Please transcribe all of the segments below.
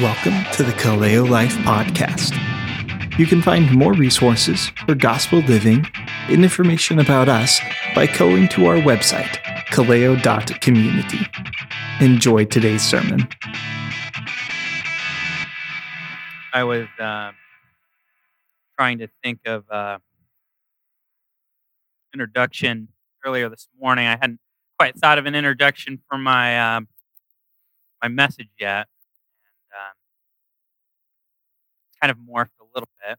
Welcome to the Kaleo Life Podcast. You can find more resources for gospel living and information about us by going to our website, kaleo.community. Enjoy today's sermon. I was uh, trying to think of uh, introduction earlier this morning. I hadn't quite thought of an introduction for my uh, my message yet, and um, it's kind of morphed a little bit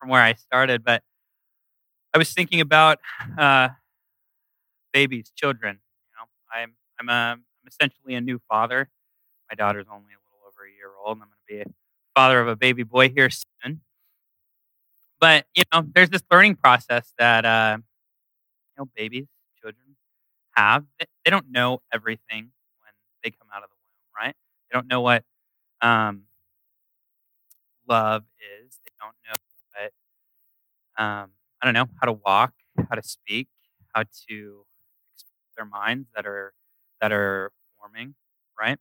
from where I started. But I was thinking about uh, babies, children. You know, I'm I'm a I'm essentially a new father. My daughter's only a little over a year old, and I'm going to be a father of a baby boy here soon. But you know, there's this learning process that uh, you know babies, children have. They, they don't know everything when they come out of the womb, right? They don't know what um, love is. They don't know what um, I don't know how to walk, how to speak, how to express their minds that are that are forming, right?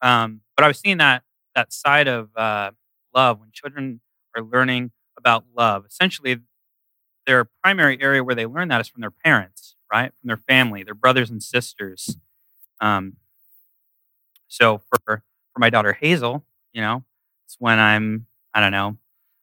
Um, but I was seeing that that side of uh, love when children are learning about love. Essentially, their primary area where they learn that is from their parents, right? From their family, their brothers and sisters. Um, so for for my daughter Hazel, you know, when I'm I don't know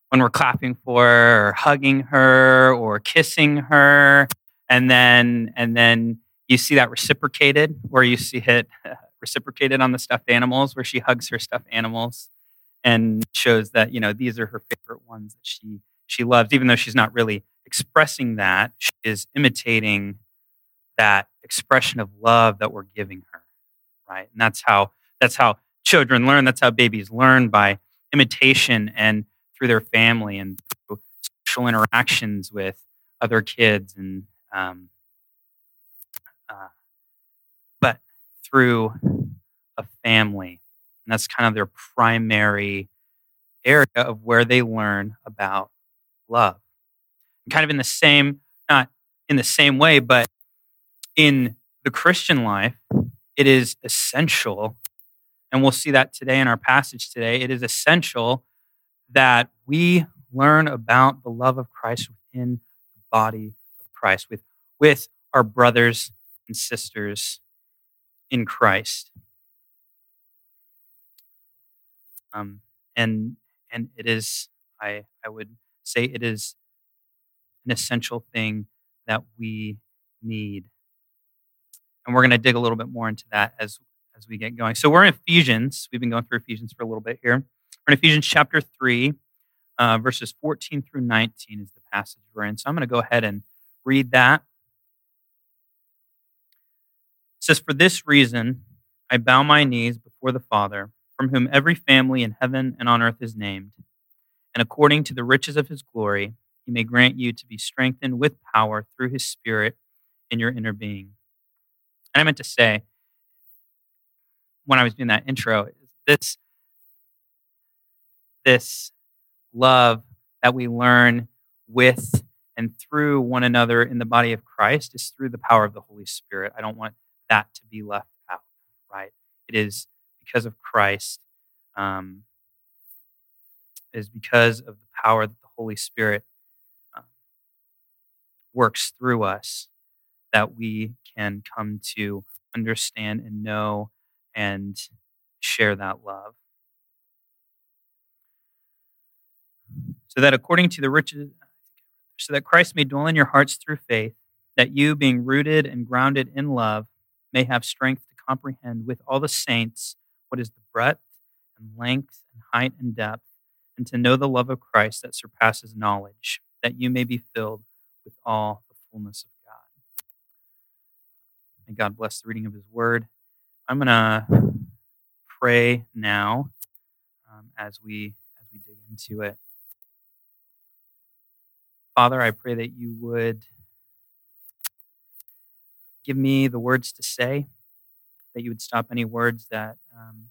when we're clapping for her or hugging her or kissing her, and then and then you see that reciprocated, where you see it reciprocated on the stuffed animals, where she hugs her stuffed animals and shows that you know these are her favorite ones that she she loves, even though she's not really expressing that. She is imitating that expression of love that we're giving her, right? And that's how that's how children learn. That's how babies learn by imitation and through their family and through social interactions with other kids and um, uh, but through a family. And that's kind of their primary area of where they learn about love. And kind of in the same not in the same way but in the christian life it is essential and we'll see that today in our passage today it is essential that we learn about the love of Christ within the body of Christ, with, with our brothers and sisters in Christ. Um, and and it is, I, I would say it is an essential thing that we need. And we're going to dig a little bit more into that as, as we get going. So we're in Ephesians. We've been going through Ephesians for a little bit here. We're in Ephesians chapter 3, uh, verses 14 through 19 is the passage we're in. So I'm going to go ahead and read that. It says, For this reason, I bow my knees before the Father, from whom every family in heaven and on earth is named. And according to the riches of his glory, he may grant you to be strengthened with power through his Spirit in your inner being. And I meant to say, when I was doing that intro, this this love that we learn with and through one another in the body of Christ is through the power of the Holy Spirit. I don't want that to be left out, right? It is because of Christ, um, it is because of the power that the Holy Spirit um, works through us that we can come to understand and know and share that love. so that according to the riches, so that Christ may dwell in your hearts through faith, that you, being rooted and grounded in love, may have strength to comprehend with all the saints what is the breadth and length and height and depth, and to know the love of Christ that surpasses knowledge, that you may be filled with all the fullness of God. May God bless the reading of His Word. I'm to pray now um, as we as we dig into it. Father, I pray that you would give me the words to say, that you would stop any words that um,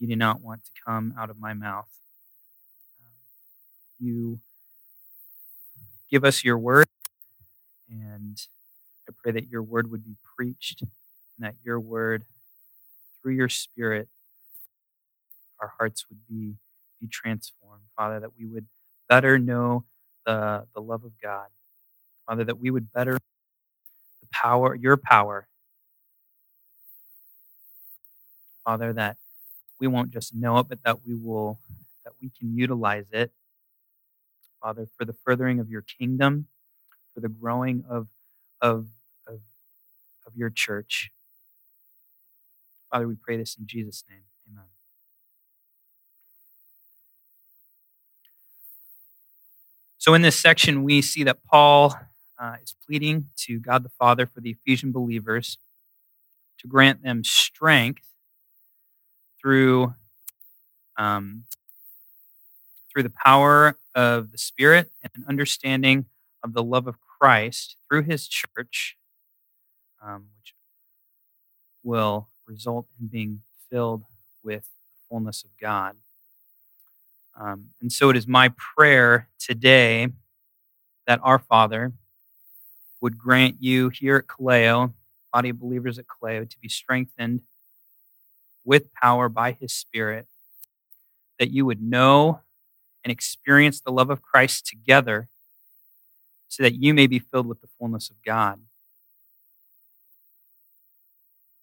you do not want to come out of my mouth. Um, you give us your word, and I pray that your word would be preached, and that your word, through your Spirit, our hearts would be, be transformed. Father, that we would better know the, the love of God. Father, that we would better the power, your power. Father, that we won't just know it, but that we will, that we can utilize it. Father, for the furthering of your kingdom, for the growing of, of, of, of your church. Father, we pray this in Jesus' name. Amen. So, in this section, we see that Paul uh, is pleading to God the Father for the Ephesian believers to grant them strength through um, through the power of the Spirit and an understanding of the love of Christ through His church, um, which will result in being filled with the fullness of God. Um, and so it is my prayer today that our Father would grant you here at Kaleo, body of believers at Kaleo, to be strengthened with power by his Spirit, that you would know and experience the love of Christ together so that you may be filled with the fullness of God.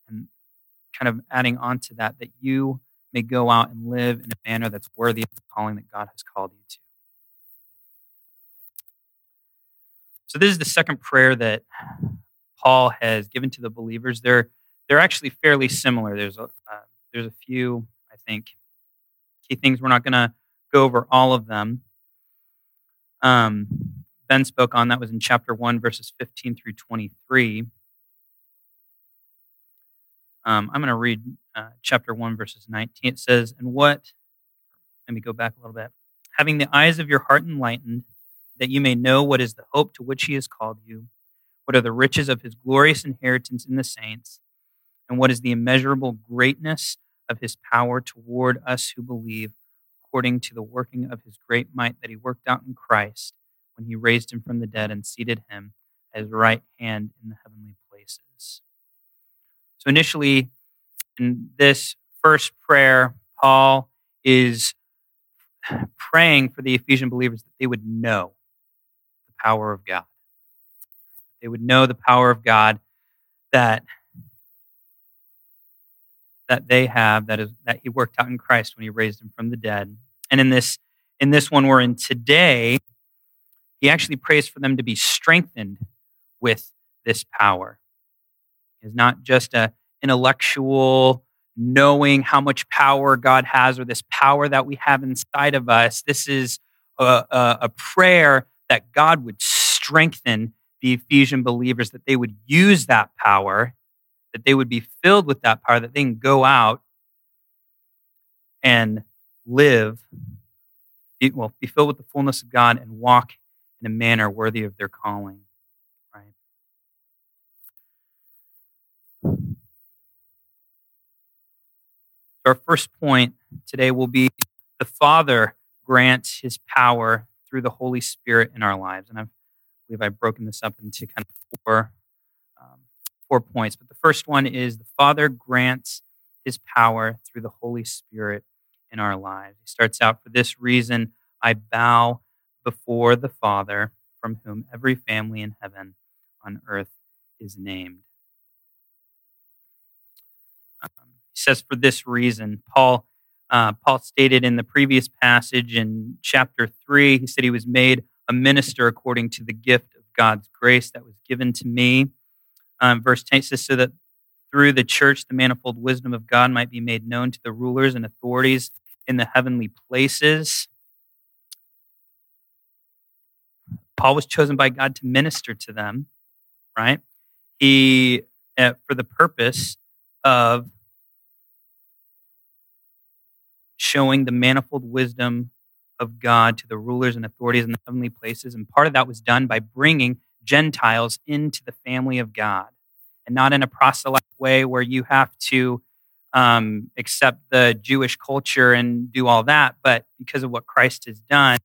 And kind of adding on to that, that you may go out and live in a manner that's worthy of the calling that God has called you to. So this is the second prayer that Paul has given to the believers. They're they're actually fairly similar. There's a uh, there's a few I think key things. We're not going to go over all of them. Um, ben spoke on that was in chapter one, verses 15 through 23. Um, I'm going to read uh, chapter 1, verses 19. It says, And what, let me go back a little bit. Having the eyes of your heart enlightened, that you may know what is the hope to which he has called you, what are the riches of his glorious inheritance in the saints, and what is the immeasurable greatness of his power toward us who believe, according to the working of his great might that he worked out in Christ when he raised him from the dead and seated him at his right hand in the heavenly places. So, initially, in this first prayer, Paul is praying for the Ephesian believers that they would know the power of God. They would know the power of God that that they have that is that he worked out in Christ when he raised him from the dead. And in this in this one we're in today, he actually prays for them to be strengthened with this power. It's not just a intellectual knowing how much power God has or this power that we have inside of us. This is a, a, a prayer that God would strengthen the Ephesian believers, that they would use that power, that they would be filled with that power, that they can go out and live, be, well, be filled with the fullness of God and walk in a manner worthy of their calling. Our first point today will be the Father grants his power through the Holy Spirit in our lives. And I believe I've broken this up into kind of four, um, four points. But the first one is the Father grants his power through the Holy Spirit in our lives. He starts out for this reason I bow before the Father, from whom every family in heaven on earth is named. Um, he says, for this reason, Paul. Uh, Paul stated in the previous passage in chapter 3, he said he was made a minister according to the gift of God's grace that was given to me. Um, verse 10 says, so that through the church the manifold wisdom of God might be made known to the rulers and authorities in the heavenly places. Paul was chosen by God to minister to them, right? He, uh, for the purpose of showing the manifold wisdom of God to the rulers and authorities in the heavenly places. And part of that was done by bringing Gentiles into the family of God and not in a proselyte way where you have to um, accept the Jewish culture and do all that, but because of what Christ has done,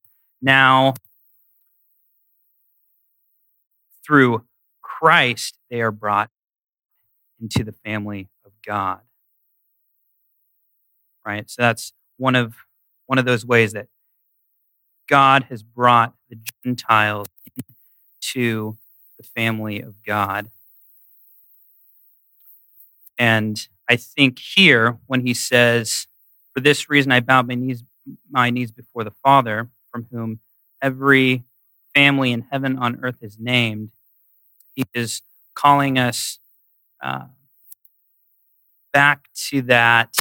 now through Christ, they are brought into the family of God. right? So that's one of one of those ways that God has brought the Gentiles into the family of God. And I think here, when he says, For this reason I bowed my knees, my knees before the Father, from whom every family in heaven on earth is named, he is calling us uh, back to that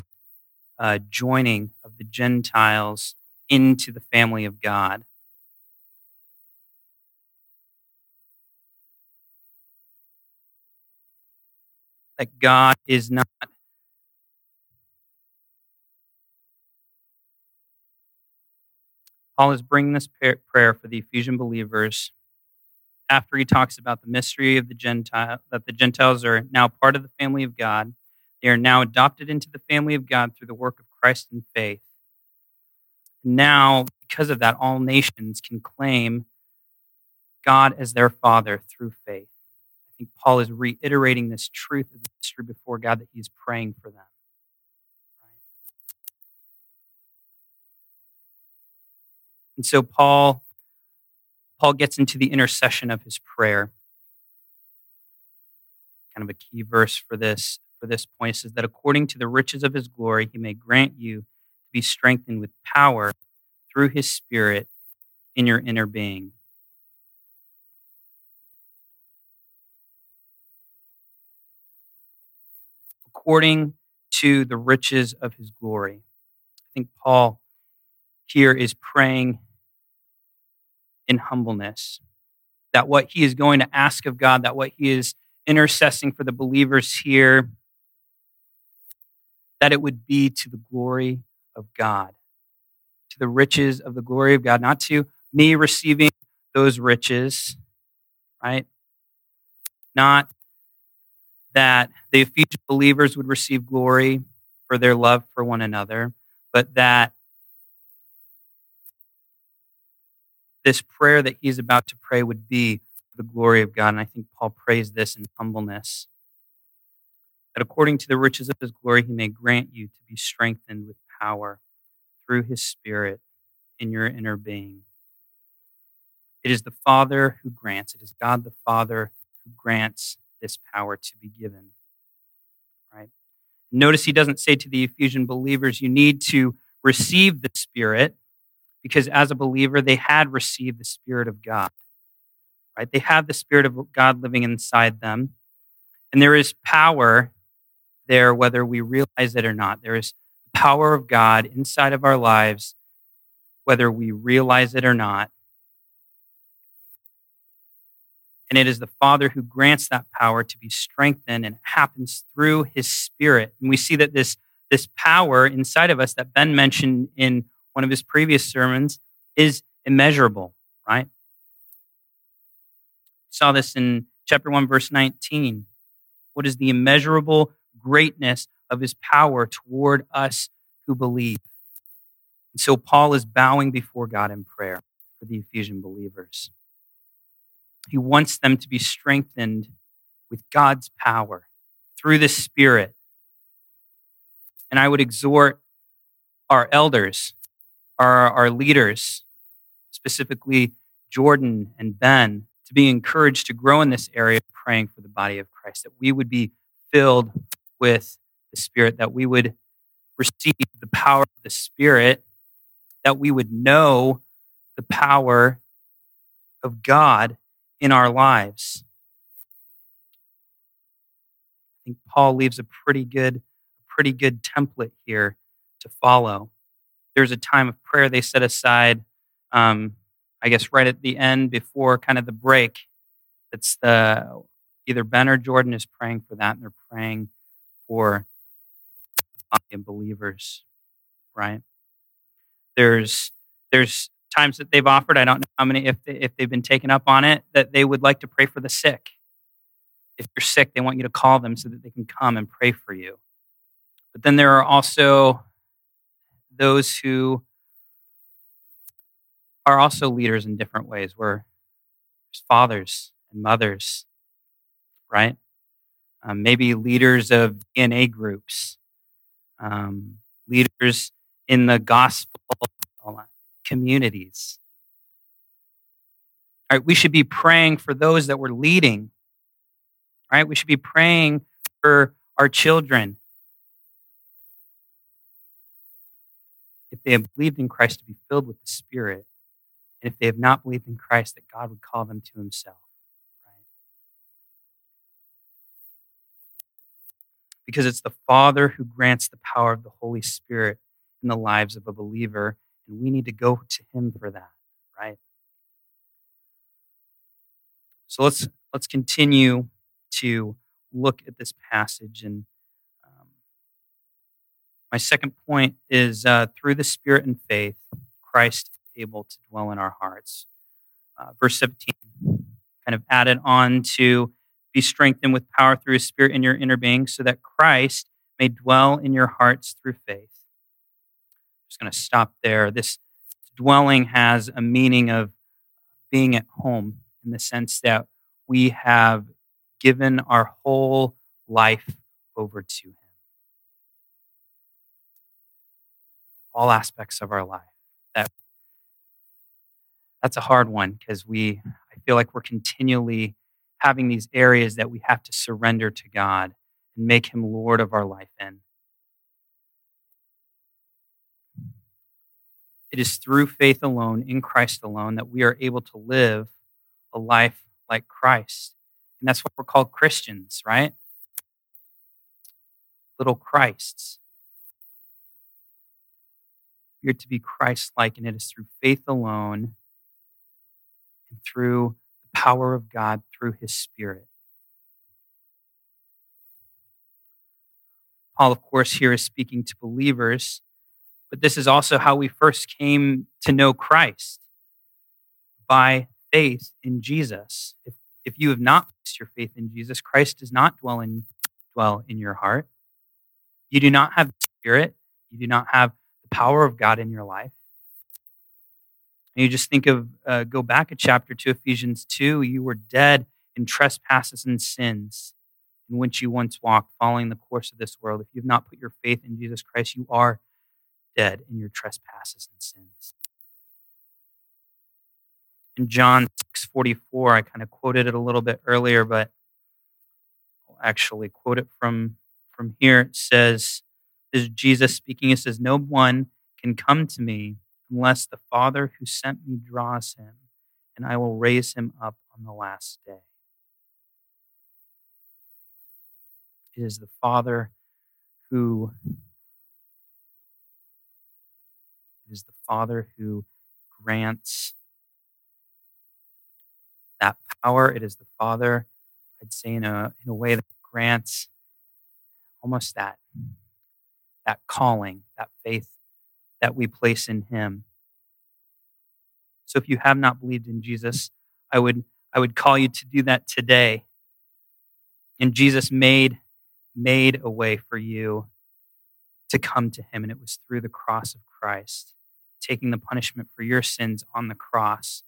uh, joining the Gentiles into the family of God. That God is not Paul is bringing this prayer for the Ephesian believers after he talks about the mystery of the Gentile, that the Gentiles are now part of the family of God. They are now adopted into the family of God through the work of Christ and faith. Now, because of that, all nations can claim God as their father through faith. I think Paul is reiterating this truth of the history before God that he's praying for them. And so Paul Paul gets into the intercession of his prayer. Kind of a key verse for this for this point says that according to the riches of his glory he may grant you be strengthened with power through his spirit in your inner being. According to the riches of his glory. I think Paul here is praying in humbleness. That what he is going to ask of God, that what he is intercessing for the believers here, that it would be to the glory of God, to the riches of the glory of God, not to me receiving those riches, right? Not that the Ephesian believers would receive glory for their love for one another, but that this prayer that he's about to pray would be the glory of God. And I think Paul prays this in humbleness. That according to the riches of his glory, he may grant you to be strengthened with power through his Spirit in your inner being. It is the Father who grants, it is God the Father who grants this power to be given. Right? Notice he doesn't say to the Ephesian believers, you need to receive the Spirit because as a believer, they had received the Spirit of God. Right? They have the Spirit of God living inside them. And there is power there, whether we realize it or not. There is power of God inside of our lives, whether we realize it or not. And it is the Father who grants that power to be strengthened, and it happens through His Spirit. And we see that this, this power inside of us that Ben mentioned in one of his previous sermons, is immeasurable, right? Saw this in chapter 1, verse 19. What is the immeasurable greatness of his power toward us who believe? And so Paul is bowing before God in prayer for the Ephesian believers. He wants them to be strengthened with God's power through the Spirit. And I would exhort our elders our, our leaders, specifically Jordan and Ben, to be encouraged to grow in this area of praying for the body of Christ, that we would be filled with the Spirit, that we would receive the power of the Spirit, that we would know the power of God in our lives. I think Paul leaves a pretty good, pretty good template here to follow there's a time of prayer they set aside, um, I guess, right at the end before kind of the break. It's the either Ben or Jordan is praying for that, and they're praying for believers, right? There's there's times that they've offered. I don't know how many if they, if they've been taken up on it that they would like to pray for the sick. If you're sick, they want you to call them so that they can come and pray for you. But then there are also those who are also leaders in different ways. We're fathers and mothers, right? Um, maybe leaders of DNA groups, um, leaders in the gospel communities. All right, we should be praying for those that we're leading. All right, we should be praying for our children. If they have believed in Christ to be filled with the Spirit, and if they have not believed in Christ, that God would call them to Himself. Because it's the Father who grants the power of the Holy Spirit in the lives of a believer, and we need to go to Him for that, right? So let's let's continue to look at this passage and um, my second point is uh, through the spirit and faith christ is able to dwell in our hearts. Uh, verse 17 kind of added on to be strengthened with power through his spirit in your inner being so that Christ may dwell in your hearts through faith. I'm just going to stop there. This dwelling has a meaning of being at home in the sense that we have given our whole life over to him. All aspects of our life that that's a hard one because we I feel like we're continually having these areas that we have to surrender to God and make him Lord of our life in. It is through faith alone, in Christ alone, that we are able to live a life like Christ. And that's what we're called Christians, right? Little Christs. We're to be Christ like, and it is through faith alone and through power of God through his Spirit. Paul, of course, here is speaking to believers, but this is also how we first came to know Christ by faith in Jesus. If, if you have not placed your faith in Jesus, Christ does not dwell in, dwell in your heart. You do not have the Spirit, you do not have the power of God in your life. And you just think of, uh, go back a chapter to Ephesians 2. You were dead in trespasses and sins in which you once walked, following the course of this world. If you have not put your faith in Jesus Christ, you are dead in your trespasses and sins. In John 6:44, I kind of quoted it a little bit earlier, but I'll actually quote it from from here. It says, "This is Jesus speaking. It says, "No one can come to me unless the Father who sent me draws him, and I will raise him up on the last day. It is the Father who it is the Father who grants that power. It is the Father, I'd say in a in a way that grants almost that that calling, that faith that we place in him. So if you have not believed in Jesus, I would I would call you to do that today. And Jesus made made a way for you to come to him and it was through the cross of Christ, taking the punishment for your sins on the cross.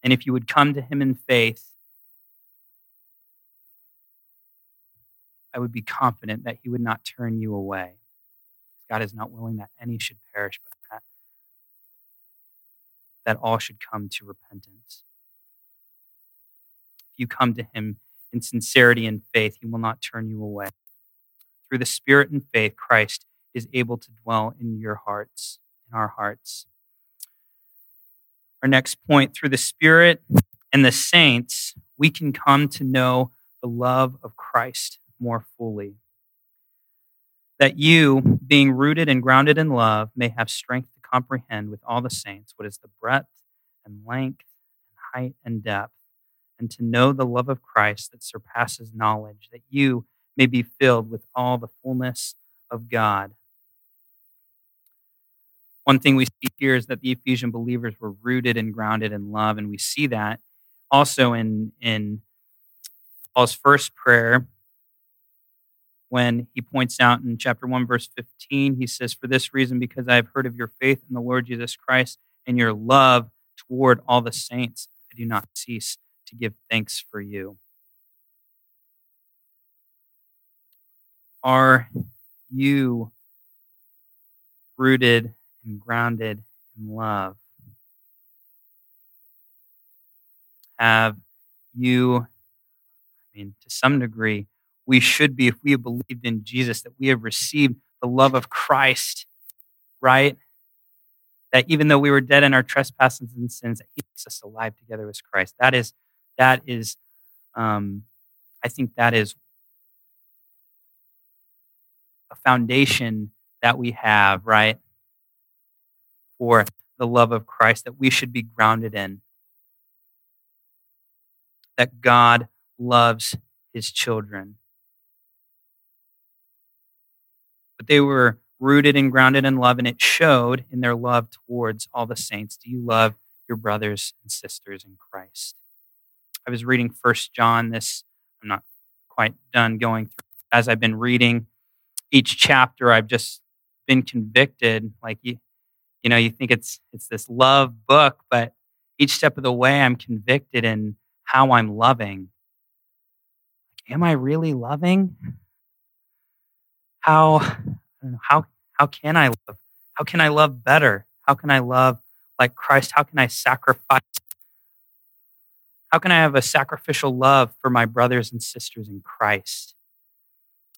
And if you would come to him in faith, I would be confident that he would not turn you away. God is not willing that any should perish, but that, that all should come to repentance. If you come to Him in sincerity and faith, He will not turn you away. Through the Spirit and faith, Christ is able to dwell in your hearts, in our hearts. Our next point through the Spirit and the saints, we can come to know the love of Christ more fully that you, being rooted and grounded in love, may have strength to comprehend with all the saints what is the breadth and length and height and depth, and to know the love of Christ that surpasses knowledge, that you may be filled with all the fullness of God. One thing we see here is that the Ephesian believers were rooted and grounded in love, and we see that also in, in Paul's first prayer when he points out in chapter 1, verse 15, he says, For this reason, because I have heard of your faith in the Lord Jesus Christ and your love toward all the saints, I do not cease to give thanks for you. Are you rooted and grounded in love. Have you, I mean, to some degree, we should be, if we have believed in Jesus, that we have received the love of Christ, right? That even though we were dead in our trespasses and sins, that He makes us alive together with Christ. That is, that is, um, I think that is a foundation that we have, right? For the love of Christ that we should be grounded in. That God loves his children. But they were rooted and grounded in love, and it showed in their love towards all the saints. Do you love your brothers and sisters in Christ? I was reading First John. This I'm not quite done going through. As I've been reading each chapter, I've just been convicted. Like you, you know, you think it's it's this love book, but each step of the way, I'm convicted in how I'm loving. Am I really loving? How I don't know, how how can I love? How can I love better? How can I love like Christ? How can I sacrifice? How can I have a sacrificial love for my brothers and sisters in Christ?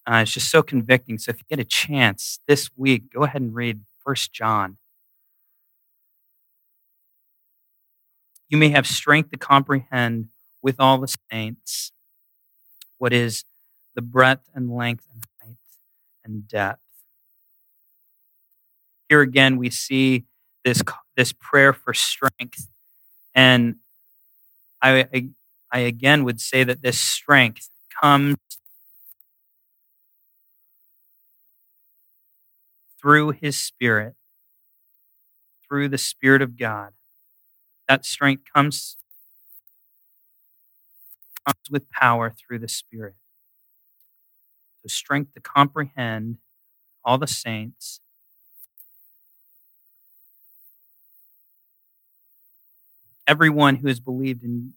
Uh, it's just so convicting. So if you get a chance this week, go ahead and read First John. You may have strength to comprehend with all the saints what is the breadth and length and and depth. Here again, we see this, this prayer for strength. And I, I, I again would say that this strength comes through his spirit, through the Spirit of God. That strength comes, comes with power through the Spirit. The strength to comprehend all the saints. Everyone who has believed in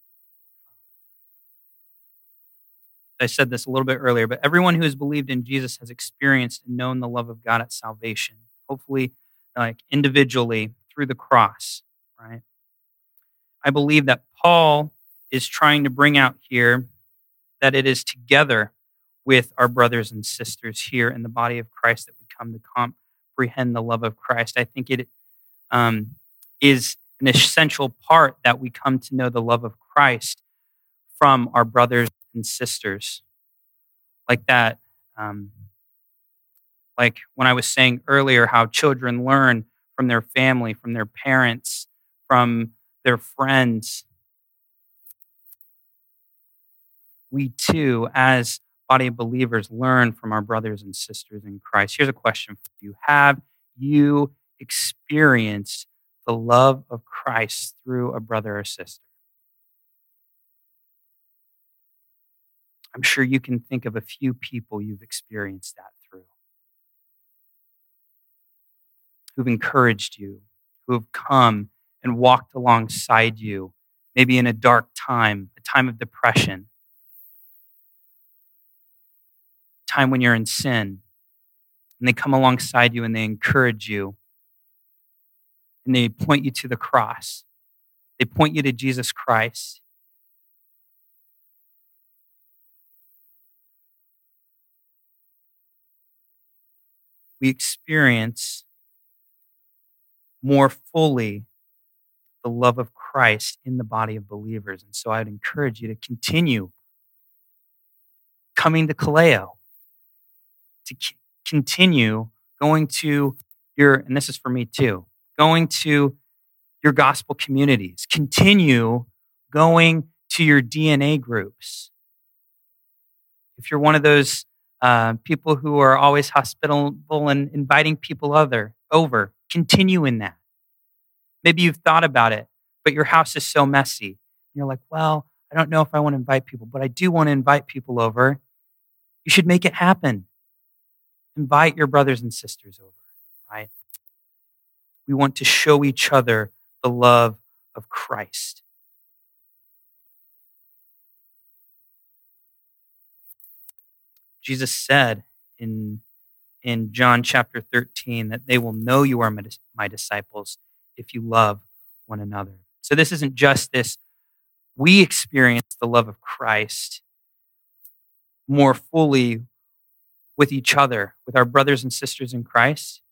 I said this a little bit earlier, but everyone who has believed in Jesus has experienced and known the love of God at salvation, hopefully, like individually through the cross, right? I believe that Paul is trying to bring out here that it is together with our brothers and sisters here in the body of Christ that we come to comprehend the love of Christ. I think it um, is an essential part that we come to know the love of Christ from our brothers and sisters like that um, like when i was saying earlier how children learn from their family from their parents from their friends we too as body of believers learn from our brothers and sisters in christ. Here's a question for you. Have you experienced the love of christ through a brother or sister? I'm sure you can think of a few people you've experienced that through, who've encouraged you, who have come and walked alongside you, maybe in a dark time, a time of depression, time when you're in sin. And they come alongside you and they encourage you. And they point you to the cross. They point you to Jesus Christ. we experience more fully the love of Christ in the body of believers. And so I'd encourage you to continue coming to Kaleo, to c- continue going to your, and this is for me too, going to your gospel communities, continue going to your DNA groups. If you're one of those uh, people who are always hospitable and inviting people other over. Continue in that. Maybe you've thought about it, but your house is so messy. You're like, well, I don't know if I want to invite people, but I do want to invite people over. You should make it happen. Invite your brothers and sisters over, right? We want to show each other the love of Christ. Jesus said in, in John chapter 13 that they will know you are my disciples if you love one another. So this isn't just this, we experience the love of Christ more fully with each other, with our brothers and sisters in Christ,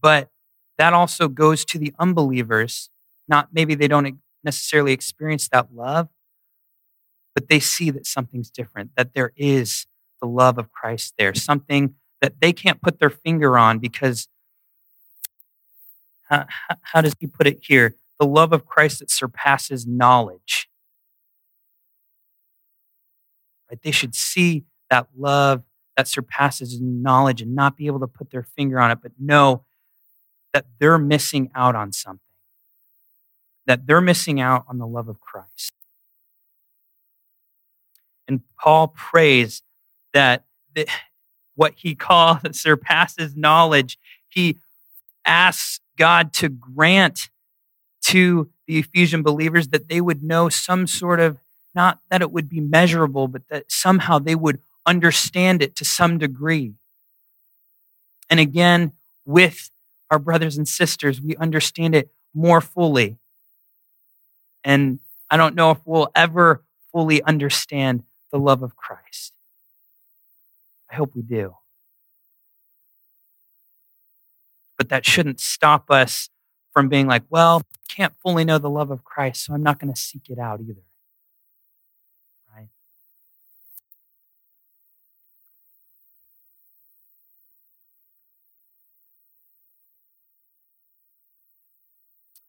but that also goes to the unbelievers. Not maybe they don't necessarily experience that love, but they see that something's different, that there is the love of Christ there, something that they can't put their finger on because, how, how does he put it here? The love of Christ that surpasses knowledge. Right? They should see that love that surpasses knowledge and not be able to put their finger on it, but know that they're missing out on something, that they're missing out on the love of Christ. And Paul prays that the, what he calls surpasses knowledge, he asks God to grant to the Ephesian believers that they would know some sort of, not that it would be measurable, but that somehow they would understand it to some degree. And again, with our brothers and sisters, we understand it more fully. And I don't know if we'll ever fully understand the love of Christ. I hope we do. But that shouldn't stop us from being like, well, can't fully know the love of Christ, so I'm not going to seek it out either.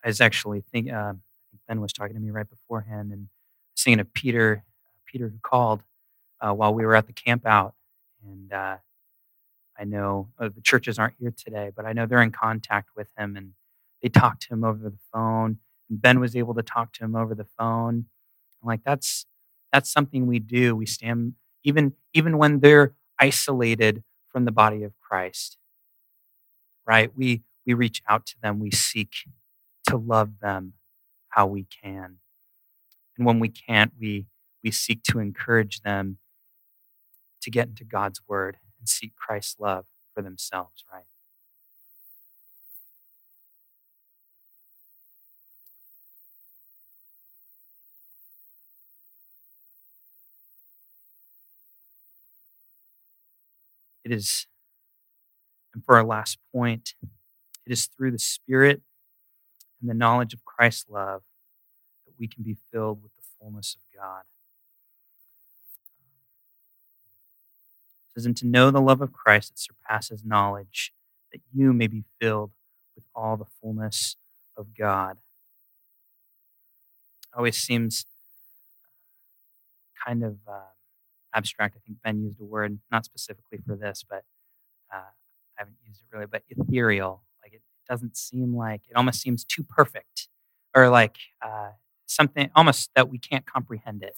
I was actually think uh, Ben was talking to me right beforehand and singing of Peter, Peter who called uh, while we were at the camp out, and uh, I know uh, the churches aren't here today, but I know they're in contact with him and they talked to him over the phone. And Ben was able to talk to him over the phone. I'm like that's that's something we do. We stand even even when they're isolated from the body of Christ, right? We we reach out to them. We seek to love them how we can. And when we can't, we, we seek to encourage them to get into God's word and seek Christ's love for themselves, right? It is, and for our last point, it is through the Spirit and the knowledge of Christ's love that we can be filled with the fullness of God. It says, and to know the love of Christ that surpasses knowledge, that you may be filled with all the fullness of God. Always seems kind of uh, abstract. I think Ben used a word, not specifically for this, but uh, I haven't used it really, but ethereal doesn't seem like it almost seems too perfect or like uh, something almost that we can't comprehend it.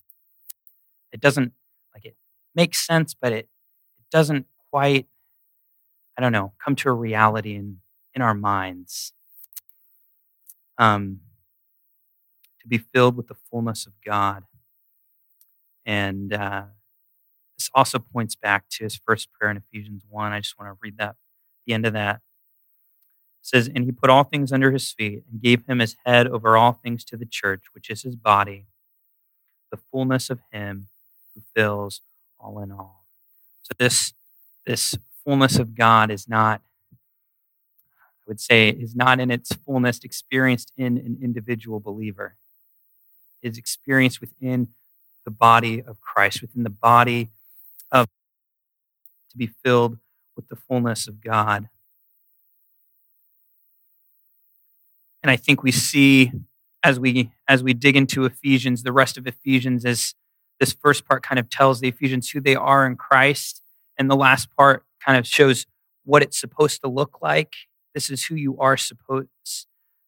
It doesn't like it makes sense, but it it doesn't quite I don't know come to a reality in in our minds. Um, to be filled with the fullness of God, and uh, this also points back to his first prayer in Ephesians one. I just want to read that the end of that says, And he put all things under his feet and gave him his head over all things to the church, which is his body, the fullness of him who fills all in all. So this this fullness of God is not, I would say, is not in its fullness experienced in an individual believer. It is experienced within the body of Christ, within the body of to be filled with the fullness of God. And I think we see as we as we dig into Ephesians, the rest of Ephesians as this first part kind of tells the Ephesians who they are in Christ, and the last part kind of shows what it's supposed to look like. This is who you are supposed.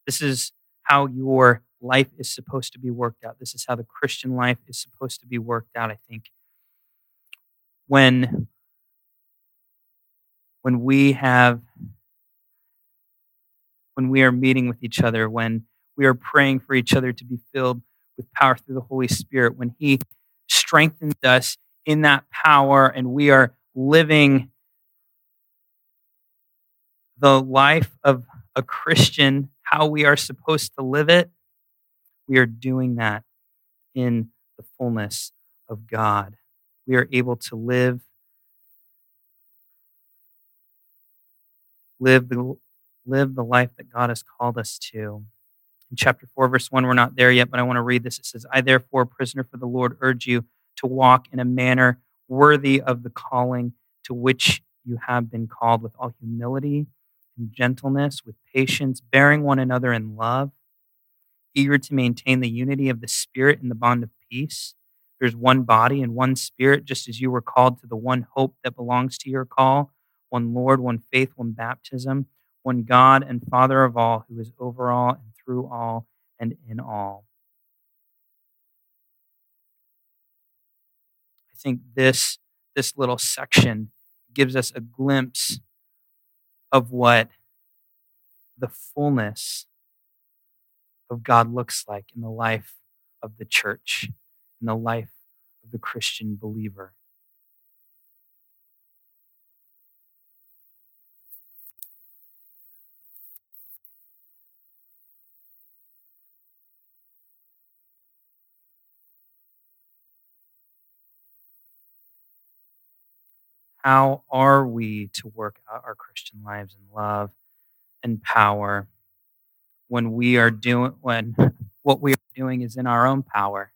This is how your life is supposed to be worked out. This is how the Christian life is supposed to be worked out. I think when when we have when we are meeting with each other, when we are praying for each other to be filled with power through the Holy Spirit, when He strengthens us in that power and we are living the life of a Christian, how we are supposed to live it, we are doing that in the fullness of God. We are able to live live the live the life that God has called us to. In chapter 4 verse 1 we're not there yet, but I want to read this. It says, "I therefore, prisoner for the Lord, urge you to walk in a manner worthy of the calling to which you have been called with all humility and gentleness, with patience, bearing one another in love, eager to maintain the unity of the Spirit in the bond of peace. There's one body and one Spirit, just as you were called to the one hope that belongs to your call one Lord, one faith, one baptism, one God and Father of all, who is over all and through all and in all. I think this, this little section gives us a glimpse of what the fullness of God looks like in the life of the church, in the life of the Christian believer. How are we to work out our Christian lives in love and power when we are doing when what we are doing is in our own power?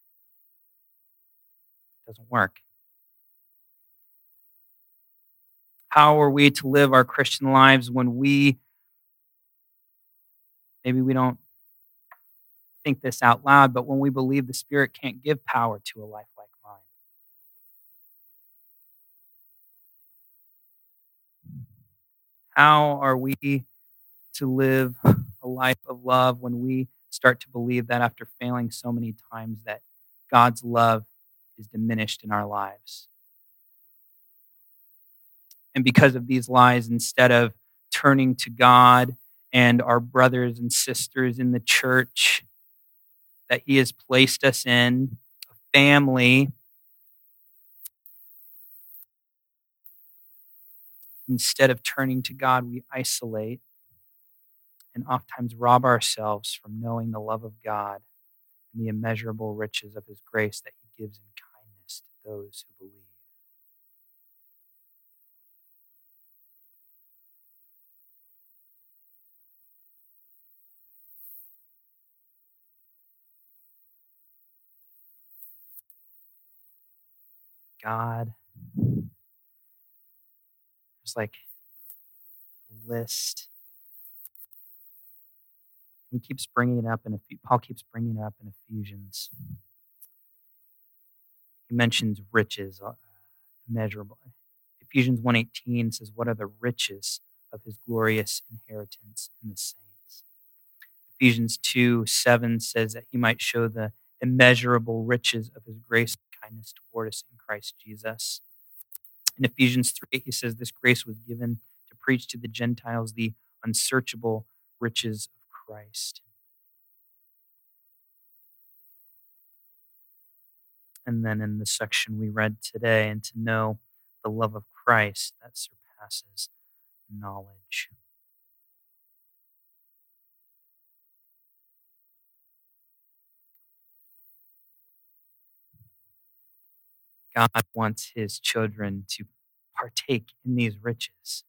It doesn't work. How are we to live our Christian lives when we maybe we don't think this out loud, but when we believe the Spirit can't give power to a life How are we to live a life of love when we start to believe that after failing so many times that God's love is diminished in our lives? And because of these lies, instead of turning to God and our brothers and sisters in the church that He has placed us in, a family instead of turning to God, we isolate and oftentimes rob ourselves from knowing the love of God and the immeasurable riches of His grace that He gives in kindness to those who believe. God like list. He keeps bringing it up, and Paul keeps bringing it up in Ephesians. He mentions riches, uh, immeasurable. Ephesians 1.18 says, What are the riches of his glorious inheritance in the saints? Ephesians 2 7 says that he might show the immeasurable riches of his grace and kindness toward us in Christ Jesus. In Ephesians 3, he says, This grace was given to preach to the Gentiles the unsearchable riches of Christ. And then in the section we read today, and to know the love of Christ that surpasses knowledge. God wants his children to partake in these riches.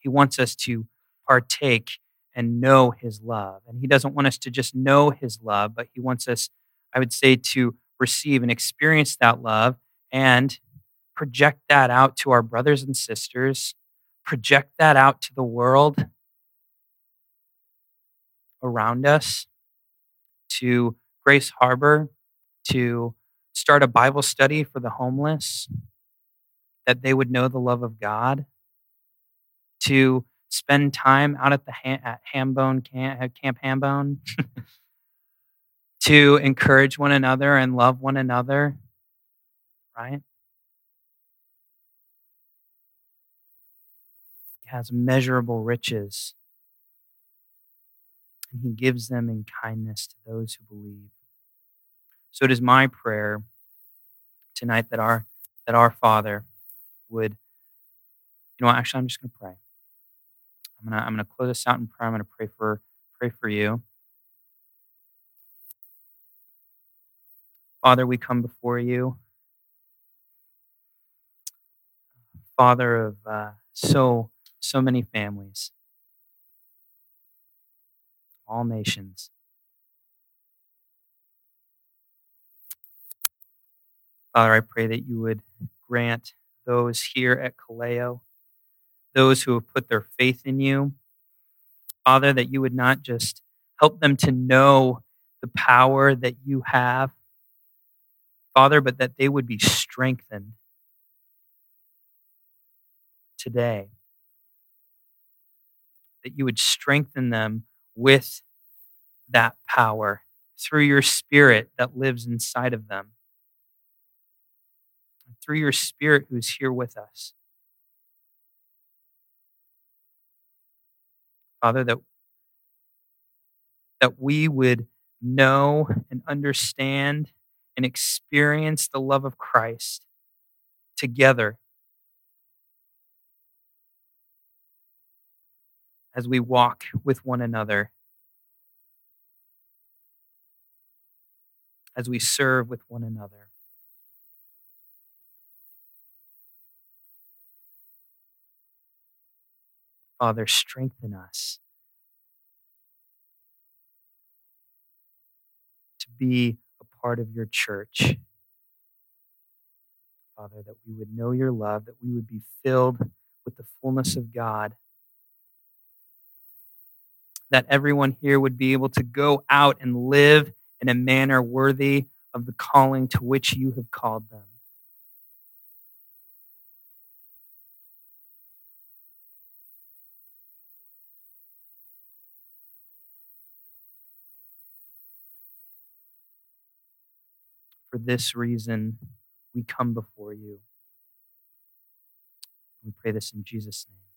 He wants us to partake and know his love. And he doesn't want us to just know his love, but he wants us, I would say, to receive and experience that love and project that out to our brothers and sisters, project that out to the world around us, to Grace Harbor, to start a Bible study for the homeless, that they would know the love of God, to spend time out at the ha- at Hambone camp, Camp Hambone, to encourage one another and love one another, right? He has measurable riches, and he gives them in kindness to those who believe. So it is my prayer tonight that our that our Father would, you know, actually, I'm just going to pray. I'm gonna I'm gonna close this out in prayer. I'm gonna pray for pray for you. Father, we come before you. Father of uh, so so many families, all nations. Father, I pray that you would grant those here at Kaleo, those who have put their faith in you, Father, that you would not just help them to know the power that you have, Father, but that they would be strengthened today. That you would strengthen them with that power through your spirit that lives inside of them, through your spirit who's here with us. Father, that, that we would know and understand and experience the love of Christ together as we walk with one another, as we serve with one another. Father, strengthen us to be a part of your church. Father, that we would know your love, that we would be filled with the fullness of God, that everyone here would be able to go out and live in a manner worthy of the calling to which you have called them. For this reason, we come before you. We pray this in Jesus' name.